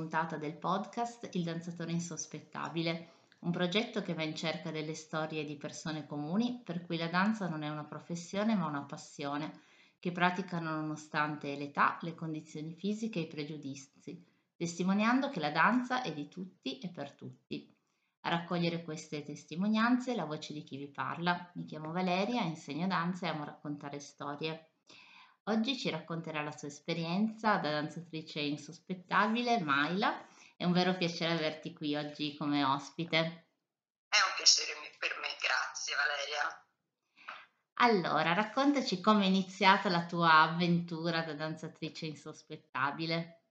Benvenuti nella 33esima puntata del podcast Il danzatore insospettabile, un progetto che va in cerca delle storie di persone comuni per cui la danza non è una professione ma una passione, che praticano nonostante l'età, le condizioni fisiche e i pregiudizi, testimoniando che la danza è di tutti e per tutti. A raccogliere queste testimonianze la voce di chi vi parla. Mi chiamo Valeria, insegno danza e amo raccontare storie. Oggi ci racconterà la sua esperienza da danzatrice insospettabile, Maila. È un vero piacere averti qui oggi come ospite. È un piacere per me, grazie Valeria. Allora, raccontaci come è iniziata la tua avventura da danzatrice insospettabile.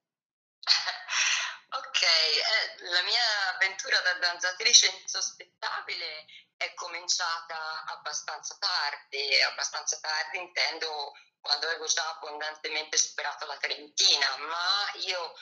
Ok, eh, la mia avventura da danzatrice insospettabile è cominciata abbastanza tardi, abbastanza tardi intendo quando avevo già abbondantemente superato la trentina, ma io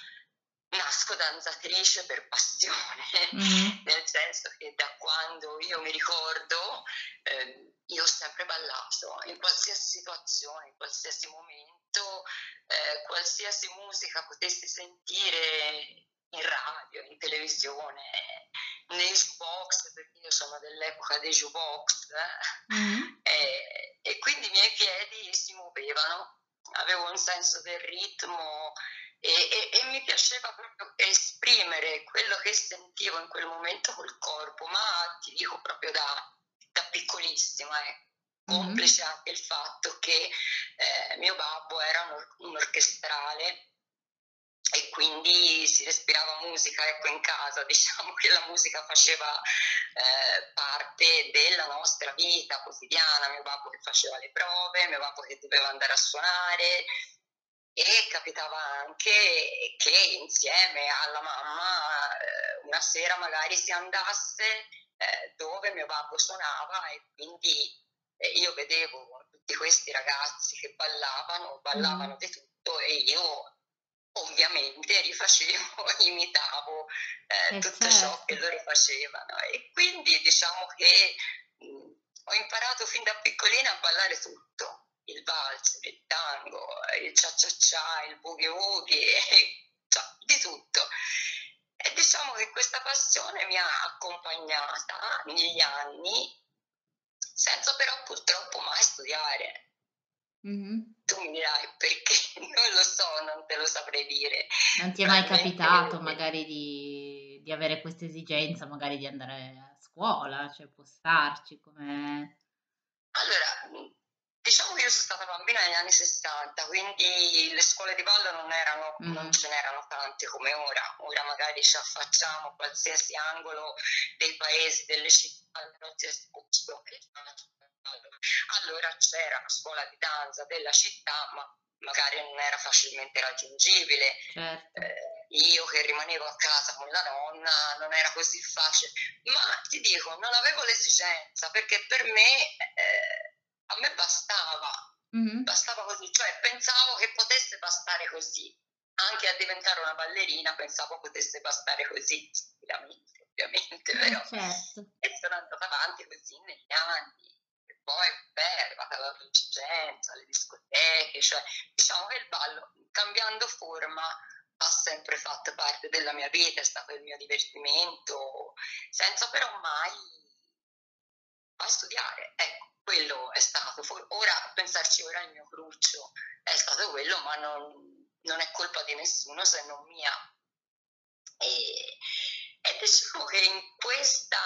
nasco danzatrice per passione, mm. nel senso che da quando io mi ricordo eh, io ho sempre ballato in qualsiasi situazione, in qualsiasi momento, eh, qualsiasi musica potessi sentire in radio, in televisione, nei jukebox, perché io sono dell'epoca dei jukebox, eh? mm. e, e quindi i miei piedi si muovevano, avevo un senso del ritmo e, e, e, mi piaceva proprio esprimere quello che sentivo in quel momento col corpo, ma ti dico proprio da, da piccolissima, eh. complice mm-hmm. anche il fatto che eh, mio babbo era un, un orchestrale quindi si respirava musica ecco in casa diciamo che la musica faceva eh, parte della nostra vita quotidiana mio babbo che faceva le prove mio babbo che doveva andare a suonare e capitava anche che insieme alla mamma eh, una sera magari si andasse eh, dove mio babbo suonava e quindi eh, io vedevo tutti questi ragazzi che ballavano, ballavano mm. di tutto e io ovviamente rifacevo, imitavo eh, tutto ciò che loro facevano e quindi diciamo che mh, ho imparato fin da piccolina a ballare tutto il valzer, il tango, il cia cia cia, il boogie woogie, cioè, di tutto. E diciamo che questa passione mi ha accompagnata negli anni, senza però purtroppo mai studiare. Mm-hmm. Tu mi dirai perché non lo so, non te lo saprei dire. Non ti è mai capitato magari di, di avere questa esigenza, magari di andare a scuola, cioè può starci come... Allora, Diciamo che io sono stata bambina negli anni 60, quindi le scuole di ballo non, erano, mm. non ce n'erano tante come ora. Ora magari ci affacciamo a qualsiasi angolo dei paesi, delle città, qualsiasi posto. Allora c'era una scuola di danza della città, ma magari non era facilmente raggiungibile. Certo. Eh, io che rimanevo a casa con la nonna non era così facile, ma ti dico, non avevo l'esigenza perché per me... Eh, a me bastava, mm-hmm. bastava così, cioè pensavo che potesse bastare così, anche a diventare una ballerina pensavo potesse bastare così, ovviamente, ovviamente, eh, però certo. e sono andata avanti così negli anni. Poi è arrivata l'adolescenza, le discoteche, cioè diciamo che il ballo, cambiando forma, ha sempre fatto parte della mia vita, è stato il mio divertimento, senza però mai, mai studiare, ecco quello è stato, ora pensarci ora il mio cruccio è stato quello, ma non, non è colpa di nessuno se non mia. E, e diciamo che in questa,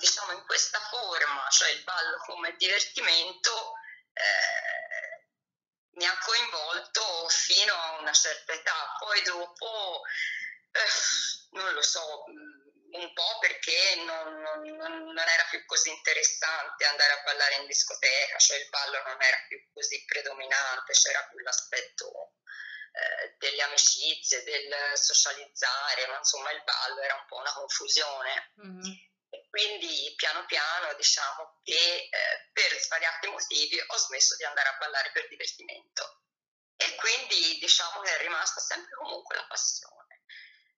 diciamo, in questa forma, cioè il ballo come divertimento, eh, mi ha coinvolto fino a una certa età, poi dopo, eh, non lo so, un po' perché non, non, non, era più così interessante andare a ballare in discoteca, cioè il ballo non era più così predominante, c'era più l'aspetto eh, delle amicizie, del socializzare, ma insomma il ballo era un po' una confusione. Mm-hmm. Quindi piano piano diciamo che eh, per svariati motivi ho smesso di andare a ballare per divertimento. E quindi diciamo che è rimasta sempre comunque la passione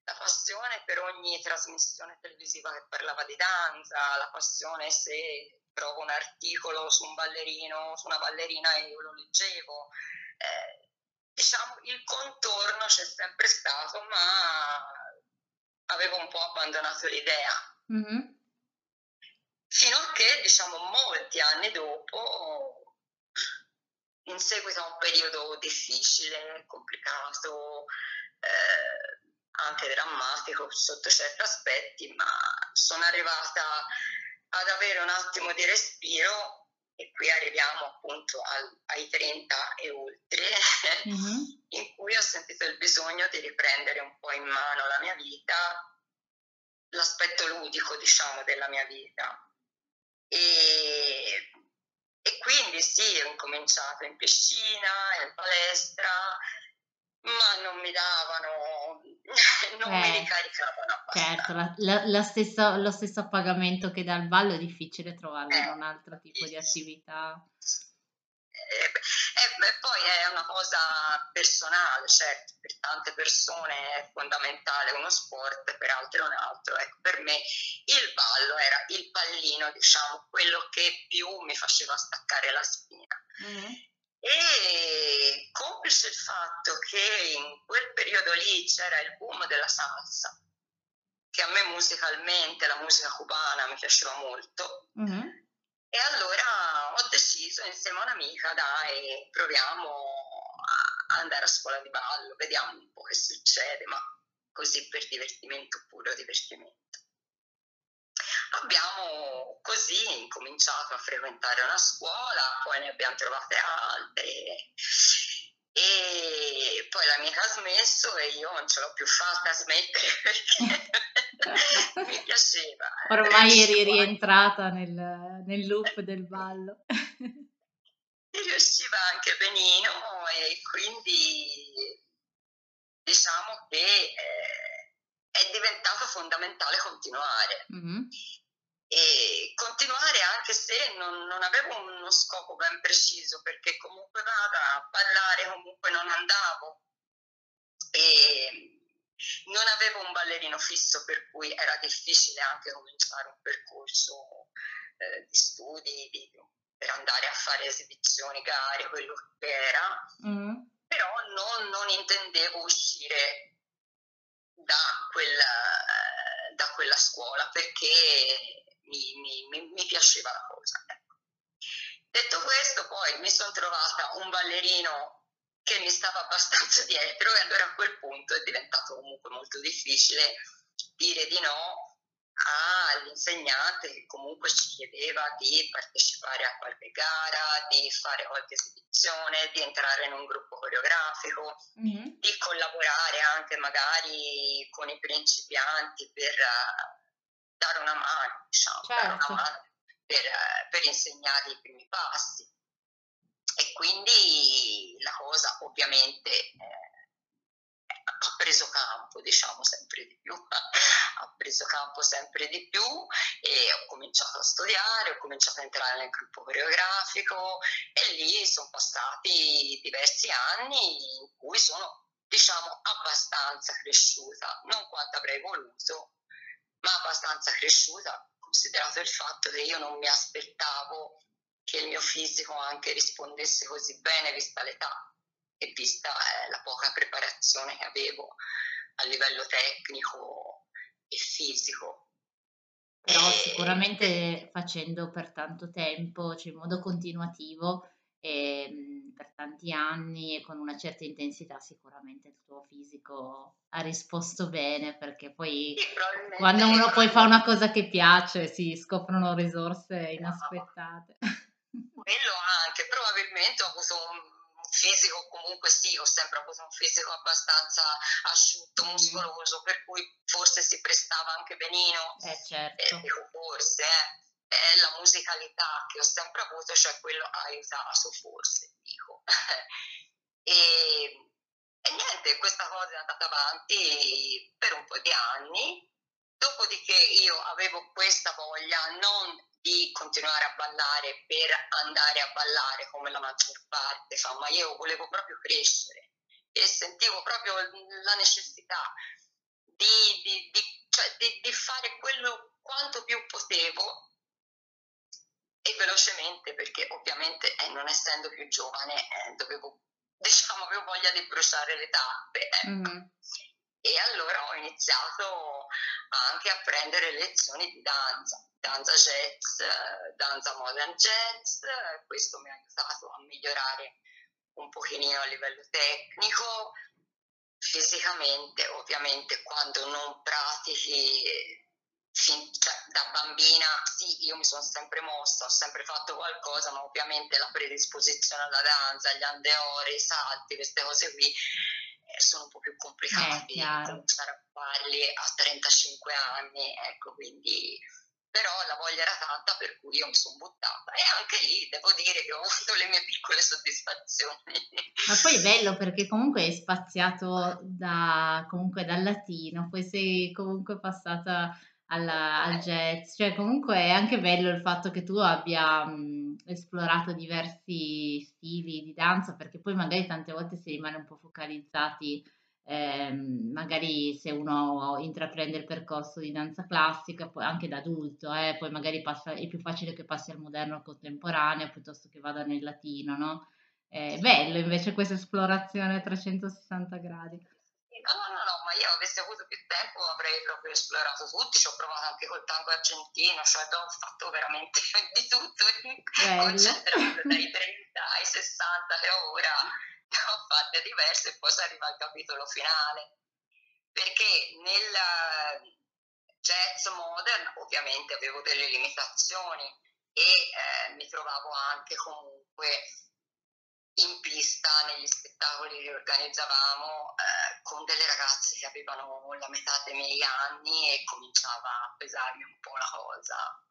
la passione per ogni trasmissione televisiva che parlava di danza, la passione se trovo un articolo su un ballerino, su una ballerina e io lo leggevo. Eh, diciamo il contorno c'è sempre stato, ma avevo un po' abbandonato l'idea. Mm-hmm. Fino a che, diciamo, molti anni dopo, in seguito a un periodo difficile, complicato, eh, anche drammatico sotto certi aspetti, ma sono arrivata ad avere un attimo di respiro e qui arriviamo appunto al, ai 30 e oltre, mm-hmm. in cui ho sentito il bisogno di riprendere un po' in mano la mia vita, l'aspetto ludico diciamo della mia vita. E, e quindi sì, ho incominciato in piscina, in palestra, ma non mi davano, non eh, mi ricaricavano abbastanza. Certo, la, la, la stessa, lo stesso appagamento che dà il ballo è difficile trovarlo eh, in un altro tipo di attività. Eh, eh, poi è una cosa personale, certo, per tante persone è fondamentale uno sport, per altre un altro. Ecco, per me il ballo era il pallino, diciamo, quello che più mi faceva staccare la spina. Mm-hmm e complice il fatto che in quel periodo lì c'era il boom della salsa, che a me musicalmente, la musica cubana mi piaceva molto, mm-hmm. E allora ho deciso insieme a un'amica, dai, proviamo a andare a scuola di ballo, vediamo un po' che succede, ma così per divertimento, puro divertimento. Abbiamo così incominciato a frequentare una scuola, poi ne abbiamo trovate altre e poi l'amica ha smesso e io non ce l'ho più fatta a smettere perché mi piaceva. Ormai eri rientrata nel, nel loop del ballo. riusciva anche benino e quindi diciamo che eh, è diventato fondamentale continuare. Mm-hmm e continuare anche se non, non, avevo uno scopo ben preciso perché comunque vada a ballare comunque non andavo e non avevo un ballerino fisso per cui era difficile anche cominciare un percorso eh, di studi di, per andare a fare esibizioni, gare, quello che era, mm. però non, non, intendevo uscire da quella, da quella scuola perché mi, mi, mi piaceva la cosa. Ecco. Detto questo, poi mi sono trovata un ballerino che mi stava abbastanza dietro e allora a quel punto è diventato comunque molto difficile dire di no all'insegnante che comunque ci chiedeva di partecipare a qualche gara, di fare qualche esibizione, di entrare in un gruppo coreografico, mm-hmm. di collaborare anche magari con i principianti per dare una mano, diciamo, certo. dare una certo. mano per, per insegnare i primi passi. E quindi la cosa ovviamente eh, ha preso campo, diciamo, sempre di più, ha preso campo sempre di più e ho cominciato a studiare, ho cominciato a entrare nel gruppo coreografico e lì sono passati diversi anni in cui sono, diciamo, abbastanza cresciuta, non quanto avrei voluto, ma abbastanza cresciuta, considerato il fatto che io non mi aspettavo che il mio fisico anche rispondesse così bene vista l'età e vista eh, la poca preparazione che avevo a livello tecnico e fisico. Però e... sicuramente facendo per tanto tempo, cioè in modo continuativo, e, ehm, per tanti anni e con una certa intensità sicuramente il tuo fisico ha risposto bene perché poi sì, quando uno poi fa una cosa che piace si scoprono risorse inaspettate. Quello anche, probabilmente ho avuto un fisico comunque sì, ho sempre avuto un fisico abbastanza asciutto, muscoloso, per cui forse si prestava anche benino. Eh certo. Eh, forse, eh è la musicalità che ho sempre avuto, cioè quello ha aiutato forse, dico. e, e niente, questa cosa è andata avanti per un po' di anni, dopodiché io avevo questa voglia non di continuare a ballare per andare a ballare come la maggior parte fa, ma io volevo proprio crescere e sentivo proprio la necessità di, di, di, cioè di, di fare quello quanto più potevo e velocemente perché ovviamente eh, non essendo più giovane eh, dovevo diciamo proprio voglia di bruciare le tappe. Ecco. Mm-hmm. E allora ho iniziato anche a prendere lezioni di danza, danza jazz, danza modern jazz, questo mi ha aiutato a migliorare un pochino a livello tecnico, fisicamente ovviamente quando non pratichi fin, cioè, da bambina sì io mi sono sempre mossa ho sempre fatto qualcosa ma ovviamente la predisposizione alla danza gli andeori i salti queste cose qui eh, sono un po' più complicati eh, cominciare a farli a 35 anni ecco quindi però la voglia era tanta per cui io mi sono buttata e anche lì devo dire che ho avuto le mie piccole soddisfazioni. Ma poi è bello perché comunque hai spaziato da, comunque dal latino, poi sei comunque passata alla, al jazz, cioè comunque è anche bello il fatto che tu abbia mh, esplorato diversi stili di danza perché poi magari tante volte si rimane un po' focalizzati eh, magari se uno intraprende il percorso di danza classica, poi anche da adulto, eh, poi magari passa, è più facile che passi al moderno al contemporaneo piuttosto che vada nel latino, no? È bello invece questa esplorazione a 360 gradi. No, no, no, ma io avessi avuto più tempo avrei proprio esplorato tutti, ci ho provato anche col tango argentino, cioè ho fatto veramente di tutto, concentrato dai 30 ai 60 che ora ne ho fatte diverse e poi si arriva al capitolo finale. Perché nel jazz modern ovviamente avevo delle limitazioni e eh, mi trovavo anche comunque in pista negli spettacoli che organizzavamo eh, con delle ragazze che avevano la metà dei miei anni e cominciava a pesarmi un po' la cosa.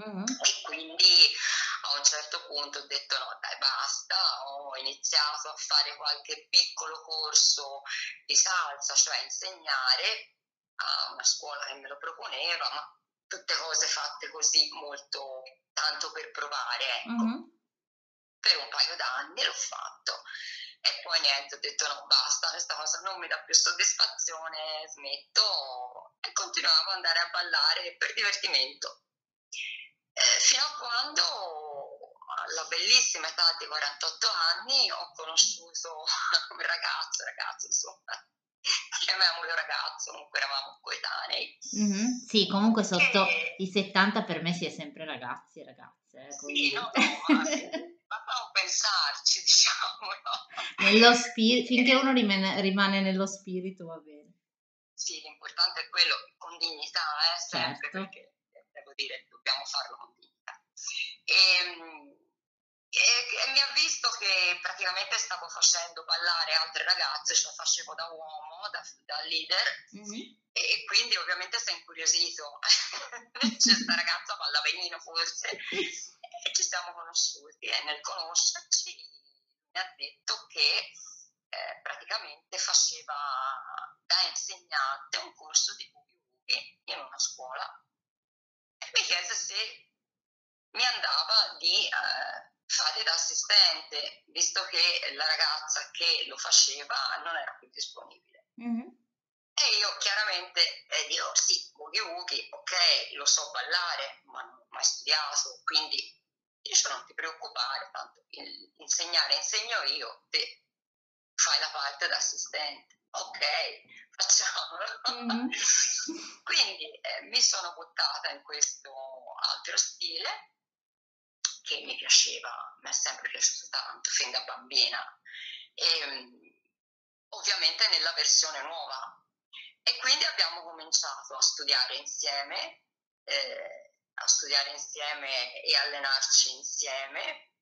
Mm-hmm. E quindi a un certo punto ho detto no dai basta, ho iniziato a fare qualche piccolo corso di salsa, cioè insegnare a una scuola che me lo proponeva, ma tutte cose fatte così molto tanto per provare, ecco. Mm-hmm. Per un paio d'anni l'ho fatto e poi niente, ho detto no basta, questa cosa non mi dà più soddisfazione, smetto e continuavo ad andare a ballare per divertimento eh, fino a quando alla bellissima età di 48 anni ho conosciuto un ragazzo, ragazzo insomma, chiamiamolo ragazzo, comunque eravamo coetanei. Mm-hmm. Sì, comunque sotto e... i 70 per me si è sempre ragazzi e ragazze. Eh, sì, no, no, ma, ma non pensarci, diciamo. No? Nello spirito, finché uno rimane, rimane, nello spirito va bene. Sì, l'importante è quello, con dignità, eh, sempre, certo. perché devo dire, dobbiamo farlo con dignità. E, ehm, e, e, mi ha visto che praticamente stavo facendo ballare altre ragazze, cioè facevo da uomo, da, da leader, mm-hmm. e quindi ovviamente si è incuriosito. Questa ragazza balla benino forse, e ci siamo conosciuti e nel conoscerci mi ha detto che eh, praticamente faceva da insegnante un corso di boogie woogie in una scuola mi chiese se mi andava di eh, fare da assistente, visto che la ragazza che lo faceva non era più disponibile. Mm-hmm. E io chiaramente eh, dico sì, boogie woogie, ok, lo so ballare, ma non ho mai studiato, quindi dice non ti preoccupare, tanto insegnare insegno io, te fai la parte da assistente. Ok, facciamolo. Mm-hmm. Quindi eh, mi sono buttata in questo altro stile che mi piaceva, mi è sempre piaciuto tanto, fin da bambina. E, ovviamente nella versione nuova. E quindi abbiamo cominciato a studiare insieme, eh, a studiare insieme e allenarci insieme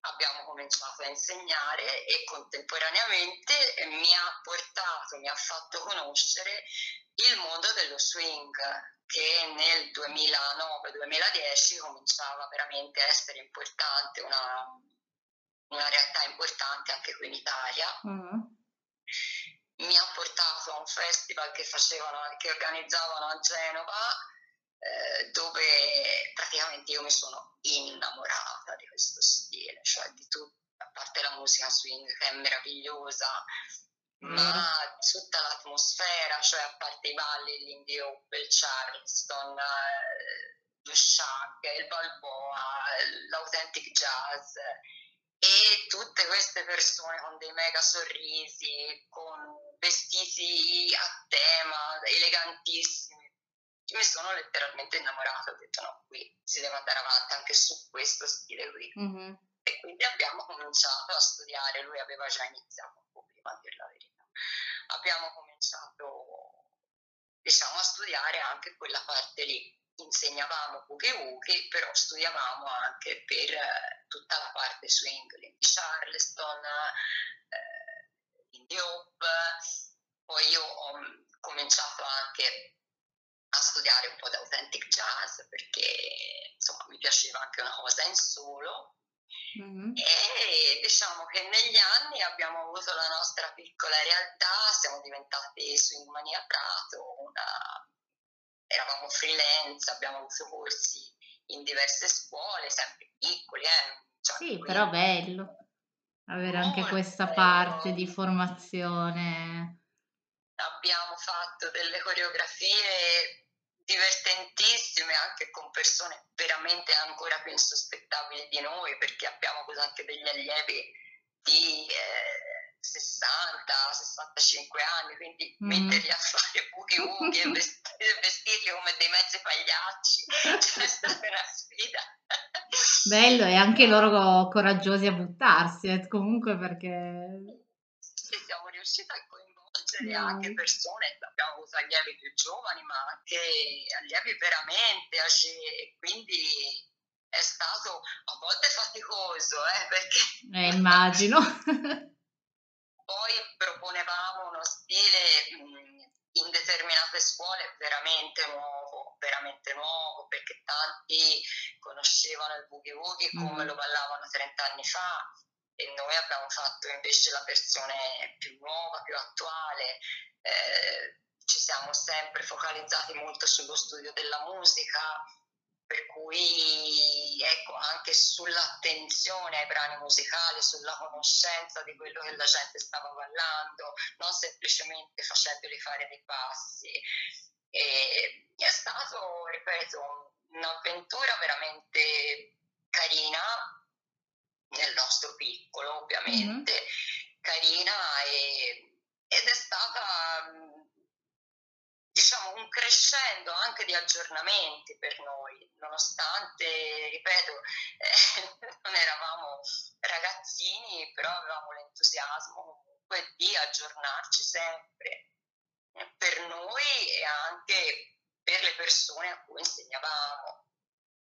abbiamo cominciato a insegnare e contemporaneamente mi ha portato, mi ha fatto conoscere il mondo dello swing che nel 2009-2010 cominciava veramente a essere importante, una, una realtà importante anche qui in Italia. Mm-hmm. Mi ha portato a un festival che, facevano, che organizzavano a Genova eh, dove praticamente io mi sono innamorata di questo stile, cioè di tutto, a parte la musica swing che è meravigliosa, mm. ma tutta l'atmosfera, cioè a parte i balli, l'indie hop, il charleston, eh, lo shag, il balboa, l'authentic jazz, e tutte queste persone con dei mega sorrisi, con vestiti a tema, elegantissimi. Io mi sono letteralmente innamorata, ho detto no, qui si deve andare avanti anche su questo stile qui. Mm-hmm. E quindi abbiamo cominciato a studiare, lui aveva già iniziato un po' prima a dire la verità. Abbiamo cominciato diciamo a studiare anche quella parte lì insegnavamo Boogie Woogie, però studiavamo anche per eh, tutta la parte swing, di Charleston, eh, indie hop, poi io ho cominciato anche a studiare un po' di authentic jazz perché insomma mi piaceva anche una cosa in solo mm-hmm. e diciamo che negli anni abbiamo avuto la nostra piccola realtà, siamo diventati Swing Mania Prato, una eravamo freelance, abbiamo avuto corsi in diverse scuole, sempre piccoli. Eh? Cioè, sì, però bello avere anche questa bello. parte di formazione. Abbiamo fatto delle coreografie divertentissime anche con persone veramente ancora più insospettabili di noi perché abbiamo anche degli allievi di eh, 60, 65 anni, quindi mm. metterli a fare boogie woogie e vestirli come dei mezzi pagliacci, cioè è stata una sfida. Bello e anche loro coraggiosi a buttarsi, eh, comunque perché... Sì, siamo riusciti a coinvolgere no. anche persone, abbiamo avuto allievi più giovani, ma anche allievi veramente e quindi è stato a volte faticoso, eh, perché... Eh, immagino. Poi proponevamo uno stile in determinate scuole veramente nuovo, veramente nuovo, perché tanti conoscevano il boogie woogie come mm. lo ballavano 30 anni fa e noi abbiamo fatto invece la versione più nuova, più attuale. Eh, ci siamo sempre focalizzati molto sullo studio della musica, per cui ecco anche sull'attenzione ai brani musicali, sulla conoscenza di quello che la gente stava ballando, non semplicemente facendoli fare dei passi. E è stato, ripeto, un'avventura veramente carina, nel nostro piccolo ovviamente, mm-hmm. carina e, ed è stata diciamo, un crescendo anche di aggiornamenti per noi, nonostante, ripeto, eh, non eravamo ragazzini, però avevamo l'entusiasmo comunque di aggiornarci sempre eh, per noi e anche per le persone a cui insegnavamo.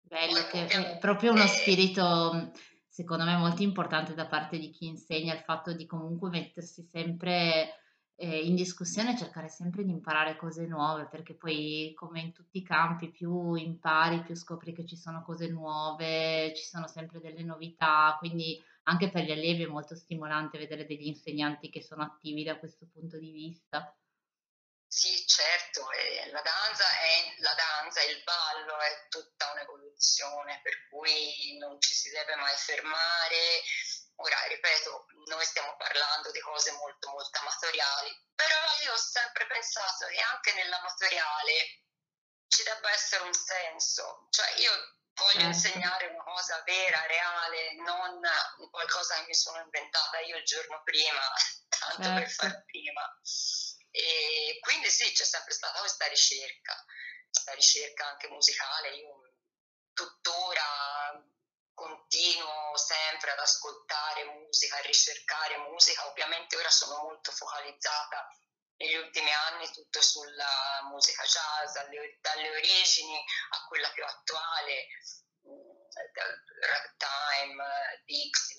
Bello, che è proprio uno spirito secondo me molto importante da parte di chi insegna il fatto di comunque mettersi sempre eh, in discussione cercare sempre di imparare cose nuove, perché poi come in tutti i campi più impari, più scopri che ci sono cose nuove, ci sono sempre delle novità, quindi anche per gli allievi è molto stimolante vedere degli insegnanti che sono attivi da questo punto di vista. Sì, certo, eh, la danza è la danza, il ballo è tutta un'evoluzione, per cui non ci si deve mai fermare, Ora, ripeto, noi stiamo parlando di cose molto, molto amatoriali, però io ho sempre pensato che anche nell'amatoriale ci debba essere un senso, cioè io voglio certo. insegnare una cosa vera, reale, non qualcosa che mi sono inventata io il giorno prima, tanto certo. per far prima. E quindi sì, c'è sempre stata questa ricerca, questa ricerca anche musicale, io tuttora continuo sempre ad ascoltare musica, a ricercare musica, ovviamente ora sono molto focalizzata negli ultimi anni tutto sulla musica jazz, dalle, dalle origini a quella più attuale, mm, ragtime, tutte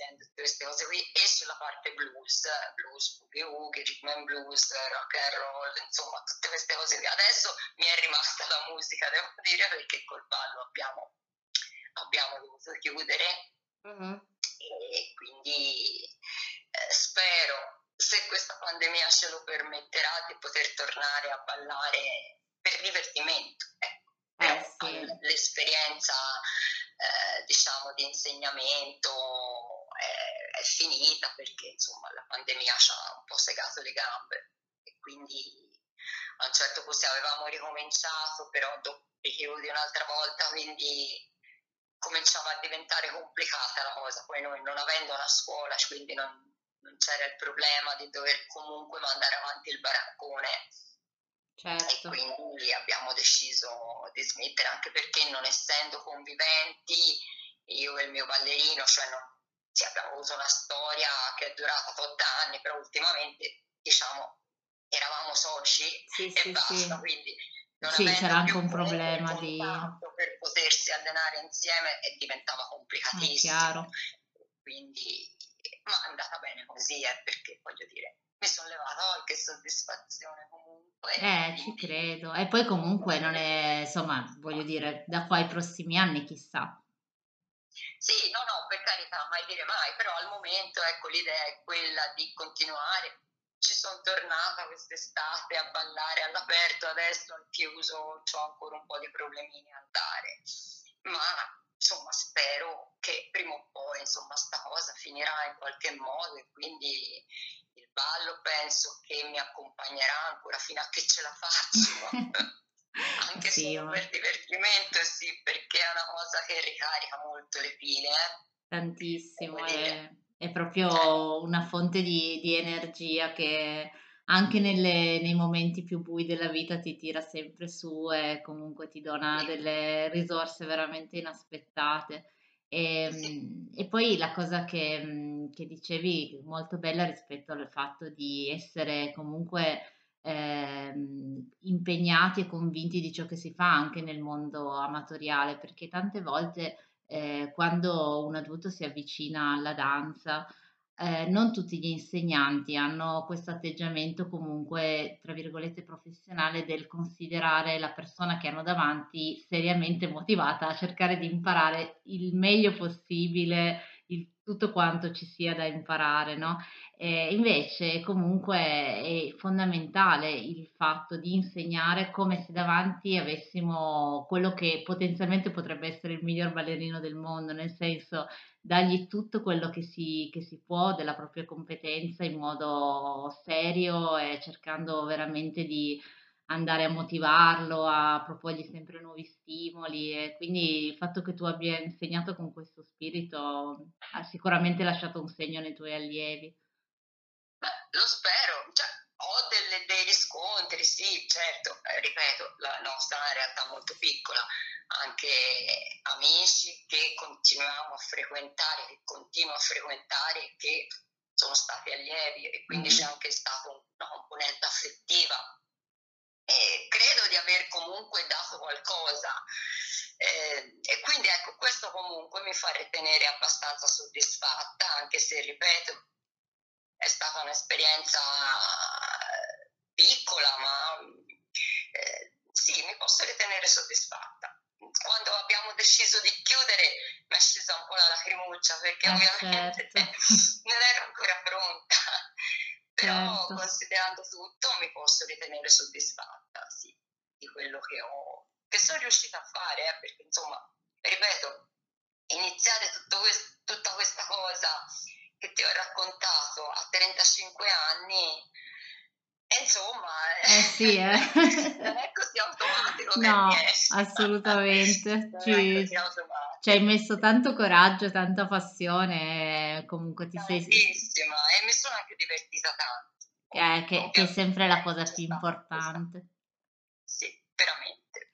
queste cose qui, e sulla parte blues, blues, boogie rhythm and blues, rock and roll, insomma tutte queste cose qui. Adesso mi è rimasta la musica, devo dire, perché col ballo abbiamo abbiamo dovuto chiudere mm-hmm. e quindi eh, spero, se questa pandemia ce lo permetterà, di poter tornare a ballare per divertimento. Ecco. Eh, sì. L'esperienza eh, diciamo di insegnamento è, è, finita perché insomma la pandemia ci ha un po' segato le gambe e quindi a un certo punto avevamo ricominciato però dopo richiudi un'altra volta quindi cominciava a diventare complicata la cosa, poi noi non avendo una scuola, quindi non, non c'era il problema di dover comunque mandare avanti il baraccone. Certo. E quindi abbiamo deciso di smettere, anche perché non essendo conviventi, io e il mio ballerino, cioè non, sì, abbiamo avuto una storia che è durata 8 anni, però ultimamente diciamo eravamo soci sì, e sì, basta, quindi non sì, c'era anche un problema di... per potersi allenare insieme e diventava complicatissimo. Quindi, ma è andata bene così, eh, perché voglio dire, mi sono levata, oh, che soddisfazione comunque. Eh, ci credo. E poi comunque non è, insomma, voglio dire, da qua ai prossimi anni chissà. Sì, no, no, per carità, mai dire mai, però al momento ecco l'idea è quella di continuare ci sono tornata quest'estate a ballare all'aperto, adesso al chiuso ho ancora un po' di problemini a andare, ma insomma spero che prima o poi insomma sta cosa finirà in qualche modo e quindi il ballo penso che mi accompagnerà ancora fino a che ce la faccio. Anche sì, solo per divertimento, sì, perché è una cosa che ricarica molto le pile. Eh? Tantissimo, eh è proprio una fonte di, di energia che anche nelle, nei momenti più bui della vita ti tira sempre su e comunque ti dona delle risorse veramente inaspettate. E, ehm, e poi la cosa che, che, dicevi molto bella rispetto al fatto di essere comunque eh, impegnati e convinti di ciò che si fa anche nel mondo amatoriale, perché tante volte eh, quando un adulto si avvicina alla danza, eh, non tutti gli insegnanti hanno questo atteggiamento comunque, tra virgolette, professionale del considerare la persona che hanno davanti seriamente motivata a cercare di imparare il meglio possibile il, tutto quanto ci sia da imparare, no? Eh, invece comunque è fondamentale il fatto di insegnare come se davanti avessimo quello che potenzialmente potrebbe essere il miglior ballerino del mondo, nel senso dargli tutto quello che si, che si può della propria competenza in modo serio e cercando veramente di andare a motivarlo, a proporgli sempre nuovi stimoli e quindi il fatto che tu abbia insegnato con questo spirito ha sicuramente lasciato un segno nei tuoi allievi. Lo spero, cioè, ho delle, dei riscontri, sì, certo, eh, ripeto, la nostra è una realtà molto piccola, anche amici che continuiamo a frequentare, che continuo a frequentare, che sono stati allievi e quindi mm-hmm. c'è anche stata una componente affettiva. E credo di aver comunque dato qualcosa. Eh, e quindi ecco questo comunque mi fa ritenere abbastanza soddisfatta anche se ripeto è stata un'esperienza piccola ma eh, sì mi posso ritenere soddisfatta quando abbiamo deciso di chiudere mi è scesa un po' la lacrimuccia perché ah, ovviamente certo. non ero ancora pronta però certo. considerando tutto mi posso ritenere soddisfatta sì, di quello che ho che sono riuscita a fare eh, perché insomma ripeto iniziare questo, tutta questa cosa che ti ho raccontato a 35 anni insomma eh, sì, eh. non è così automatico no assolutamente Ci, ci hai messo tanto coraggio tanta passione comunque ti sei e mi sono anche divertita tanto. Eh, che, che, è sempre la cosa più importante. Sì veramente.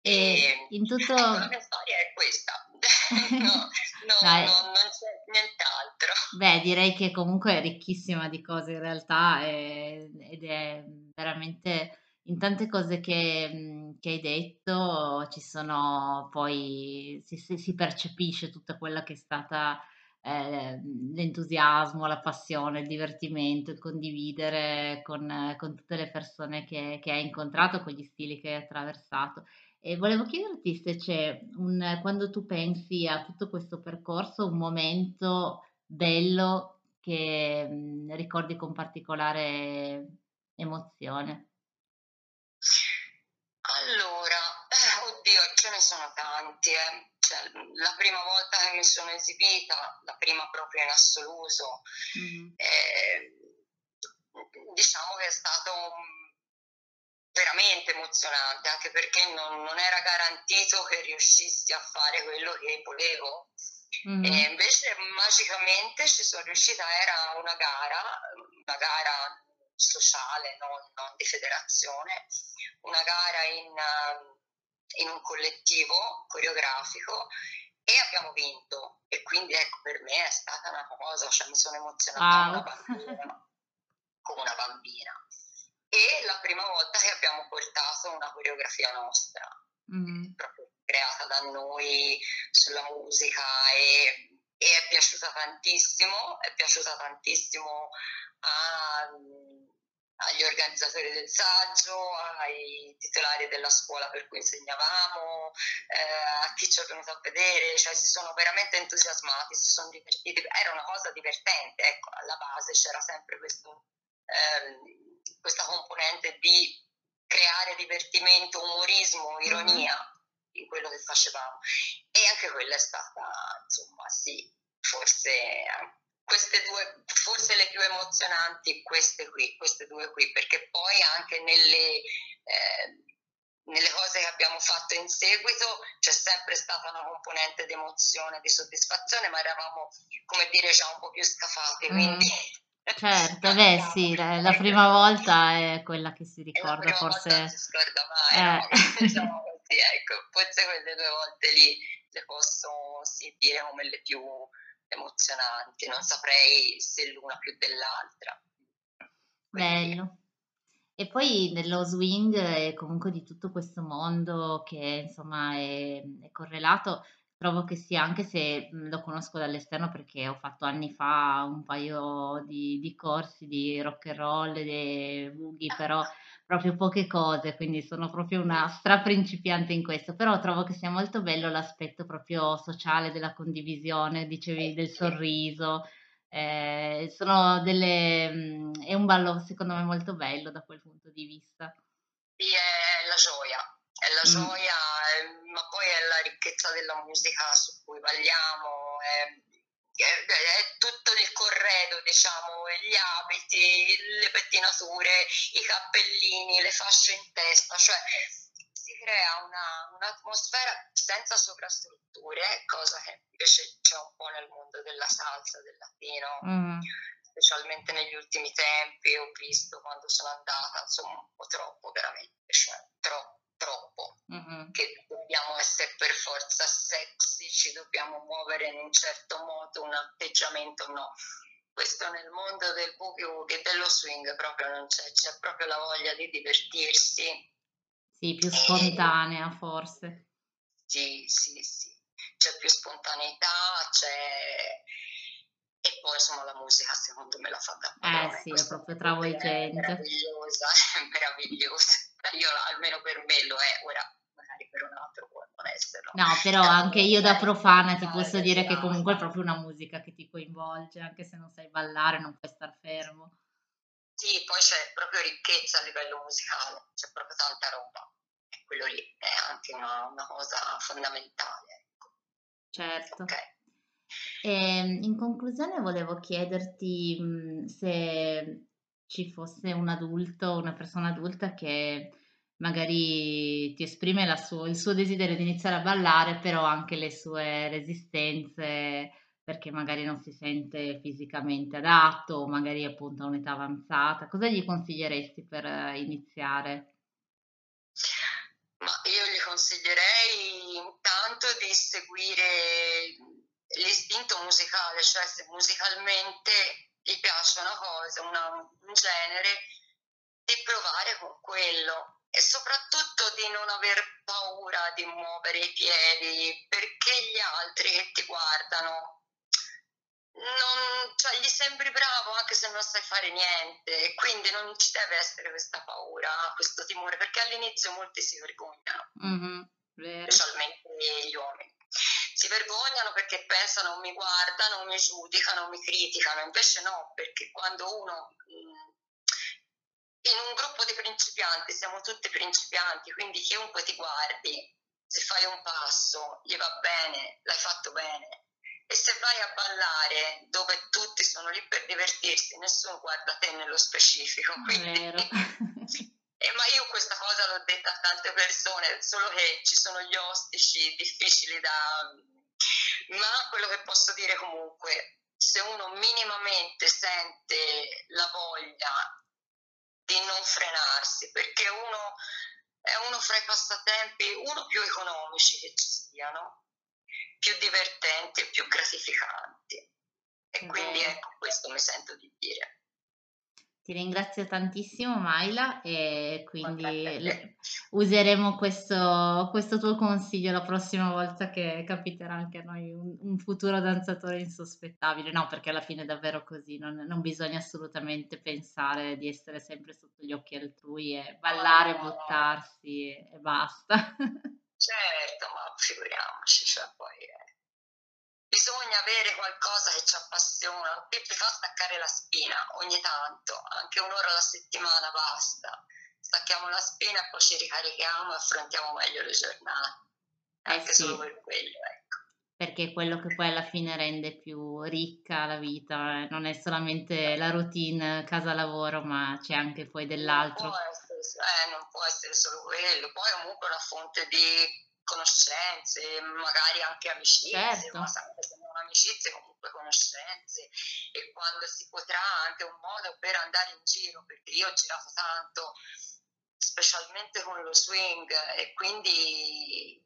E, e in tutto ecco, la mia storia è questa no, no, no, non c'è nient'altro. Beh, direi che comunque è ricchissima di cose in realtà e, ed è veramente in tante cose che, che, hai detto ci sono poi si, si percepisce tutta quella che è stata eh, l'entusiasmo, la passione, il divertimento, il condividere con, con tutte le persone che, che hai incontrato, con gli stili che hai attraversato. E volevo chiederti se c'è un, quando tu pensi a tutto questo percorso, un momento bello che mh, mhmm, ricordi con particolare emozione. Allora, eh, oddio, ce ne sono tanti. Eh. Cioè, la prima volta che mi sono esibita, la prima proprio in assoluto, mm-hmm. eh, diciamo che è stato un veramente emozionante, anche perché non, non, era garantito che riuscissi a fare quello che volevo. Mm-hmm. E invece magicamente ci sono riuscita, era una gara, una gara sociale, non, non di federazione, una gara in, in un collettivo coreografico e abbiamo vinto e quindi ecco per me è stata una cosa, cioè mi sono emozionata wow. come una bambina, come una bambina. La prima volta che abbiamo portato una coreografia nostra, mm. proprio creata da noi sulla musica e, e, è piaciuta tantissimo, è piaciuta tantissimo a agli organizzatori del saggio, ai titolari della scuola per cui insegnavamo, eh, a chi ci è venuto a vedere, cioè si sono veramente entusiasmati, si sono divertiti, era una cosa divertente, ecco, alla base c'era sempre questo, ehm, questa componente di creare divertimento, umorismo, mm-hmm. ironia in quello che facevamo e anche quella è stata, insomma, sì, forse queste due, forse le più emozionanti, queste qui, queste due qui, perché poi anche nelle, eh, nelle cose che abbiamo fatto in seguito c'è sempre stata una componente di emozione, di soddisfazione, ma eravamo, come dire, già un po' più scafati, mm. Certo, beh sì, la, la, prima volta è quella che si ricorda, forse... Non si scorda mai, eh. no? diciamo così, ecco, forse quelle due volte lì le posso sì, dire come le più emozionanti, non saprei se l'una più dell'altra. Quindi... Bello. E poi nello swing e comunque di tutto questo mondo che insomma è, è correlato, trovo che sia, anche se lo conosco dall'esterno perché ho fatto anni fa un paio di, di corsi di rock and roll, di boogie, però proprio poche cose, quindi sono proprio una straprincipiante in questo, però trovo che sia molto bello l'aspetto proprio sociale della condivisione, dicevi del sorriso, eh, sono delle, mm, è un ballo secondo me molto bello da quel punto di vista. Sì, è la gioia, è la mm. gioia, mm. ma poi è la ricchezza della musica su cui balliamo, è è tutto il corredo, diciamo, gli abiti, le pettinature, i cappellini, le fasce in testa, cioè si crea una, un'atmosfera senza sovrastrutture, cosa che invece c'è un po' nel mondo della salsa, del latino, mm. specialmente negli ultimi tempi, ho visto quando sono andata, insomma, un po' troppo veramente, cioè troppo troppo, mm-hmm. che dobbiamo essere per forza sexy, ci dobbiamo muovere in un certo modo, un atteggiamento, no. Questo nel mondo del boogie e dello swing proprio non c'è, c'è proprio la voglia di divertirsi. Sì, più spontanea e... forse. Sì, sì, sì. C'è più spontaneità, c'è... E poi insomma la musica secondo me la fa da padrone. Eh sì, è proprio travolgente. È meravigliosa, è meravigliosa io almeno per me lo è, ora magari per un altro può non esserlo. No, però anche io da profana ti posso dire che comunque è proprio una musica che ti coinvolge, anche se non sai ballare, non puoi star fermo. Sì, poi c'è proprio ricchezza a livello musicale, c'è proprio tanta roba. E quello lì è anche una, una cosa fondamentale. Ecco. Certo. Okay. E ehm, in conclusione volevo chiederti se ci fosse un adulto, una persona adulta che magari ti esprime suo, il suo desiderio di iniziare a ballare, però anche le sue resistenze perché magari non si sente fisicamente adatto o magari appunto a un'età avanzata. Cosa gli consiglieresti per iniziare? Ma io gli consiglierei intanto di seguire l'istinto musicale, cioè se musicalmente gli piace una cosa, una, un genere, di provare con quello e soprattutto di non aver paura di muovere i piedi perché gli altri che ti guardano non, cioè, gli sembri bravo anche se non sai fare niente quindi non ci deve essere questa paura, questo timore perché all'inizio molti si vergognano. Mm-hmm, specialmente gli uomini si vergognano perché pensano mi guardano, mi giudicano, mi criticano, invece no, perché quando uno mm, in un gruppo di principianti, siamo tutti principianti, quindi chiunque ti guardi, se fai un passo, gli va bene, l'hai fatto bene. E se vai a ballare dove tutti sono lì per divertirsi, nessuno guarda te nello specifico. Quindi, Eh, ma io questa cosa l'ho detta a tante persone, solo che ci sono gli ostici difficili da... Ma quello che posso dire comunque, se uno minimamente sente la voglia di non frenarsi, perché uno è uno fra i passatempi, uno più economici che ci siano, più divertenti e più gratificanti. E quindi ecco, questo mi sento di dire. Ti ringrazio tantissimo Maila e quindi le, useremo questo, questo, tuo consiglio la prossima volta che capiterà anche a noi un, un, futuro danzatore insospettabile. No, perché alla fine è davvero così, non, non, bisogna assolutamente pensare di essere sempre sotto gli occhi altrui e ballare, buttarsi e, e basta. Certo, ma figuriamoci, cioè poi... Eh bisogna avere qualcosa che ci appassiona, che ti fa staccare la spina ogni tanto, anche un'ora alla settimana basta. Stacchiamo la spina poi ci ricarichiamo e affrontiamo meglio le giornate. Eh anche sì. solo per quello, ecco. Perché è quello che poi alla fine rende più ricca la vita, eh. non è solamente la routine casa-lavoro, ma c'è anche poi dell'altro. Non può essere, eh, non può essere solo quello, poi comunque una fonte di conoscenze, magari anche amicizie, certo. ma sempre se non amicizie comunque conoscenze e quando si potrà anche un modo per andare in giro, perché io ho girato tanto, specialmente con lo swing e quindi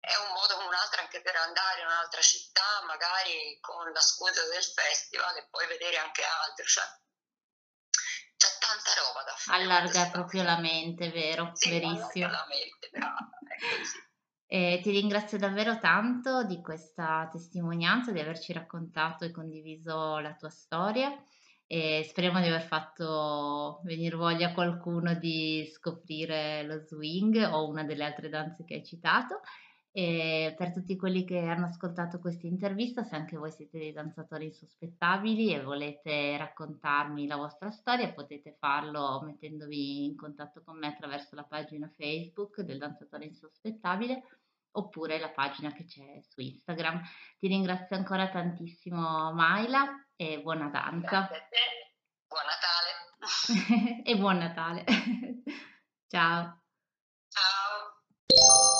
è un modo come un altro anche per andare in un'altra città, magari con la scusa del festival e poi vedere anche altro. Cioè, c'è tanta roba da fare. Allarga proprio la mente, vero? Sì, Verissimo. la mente, brava, è così. E ti ringrazio davvero tanto di questa testimonianza, di averci raccontato e condiviso la tua storia e speriamo di aver fatto venire voglia a qualcuno di scoprire lo swing o una delle altre danze che hai citato. E per tutti quelli che hanno ascoltato questa intervista, se anche voi siete dei danzatori insospettabili e volete raccontarmi la vostra storia, potete farlo mettendovi in contatto con me attraverso la pagina Facebook del danzatore insospettabile oppure la pagina che c'è su Instagram. Ti ringrazio ancora tantissimo Maila e buona danza. Buon Natale. e buon Natale. Ciao. Ciao.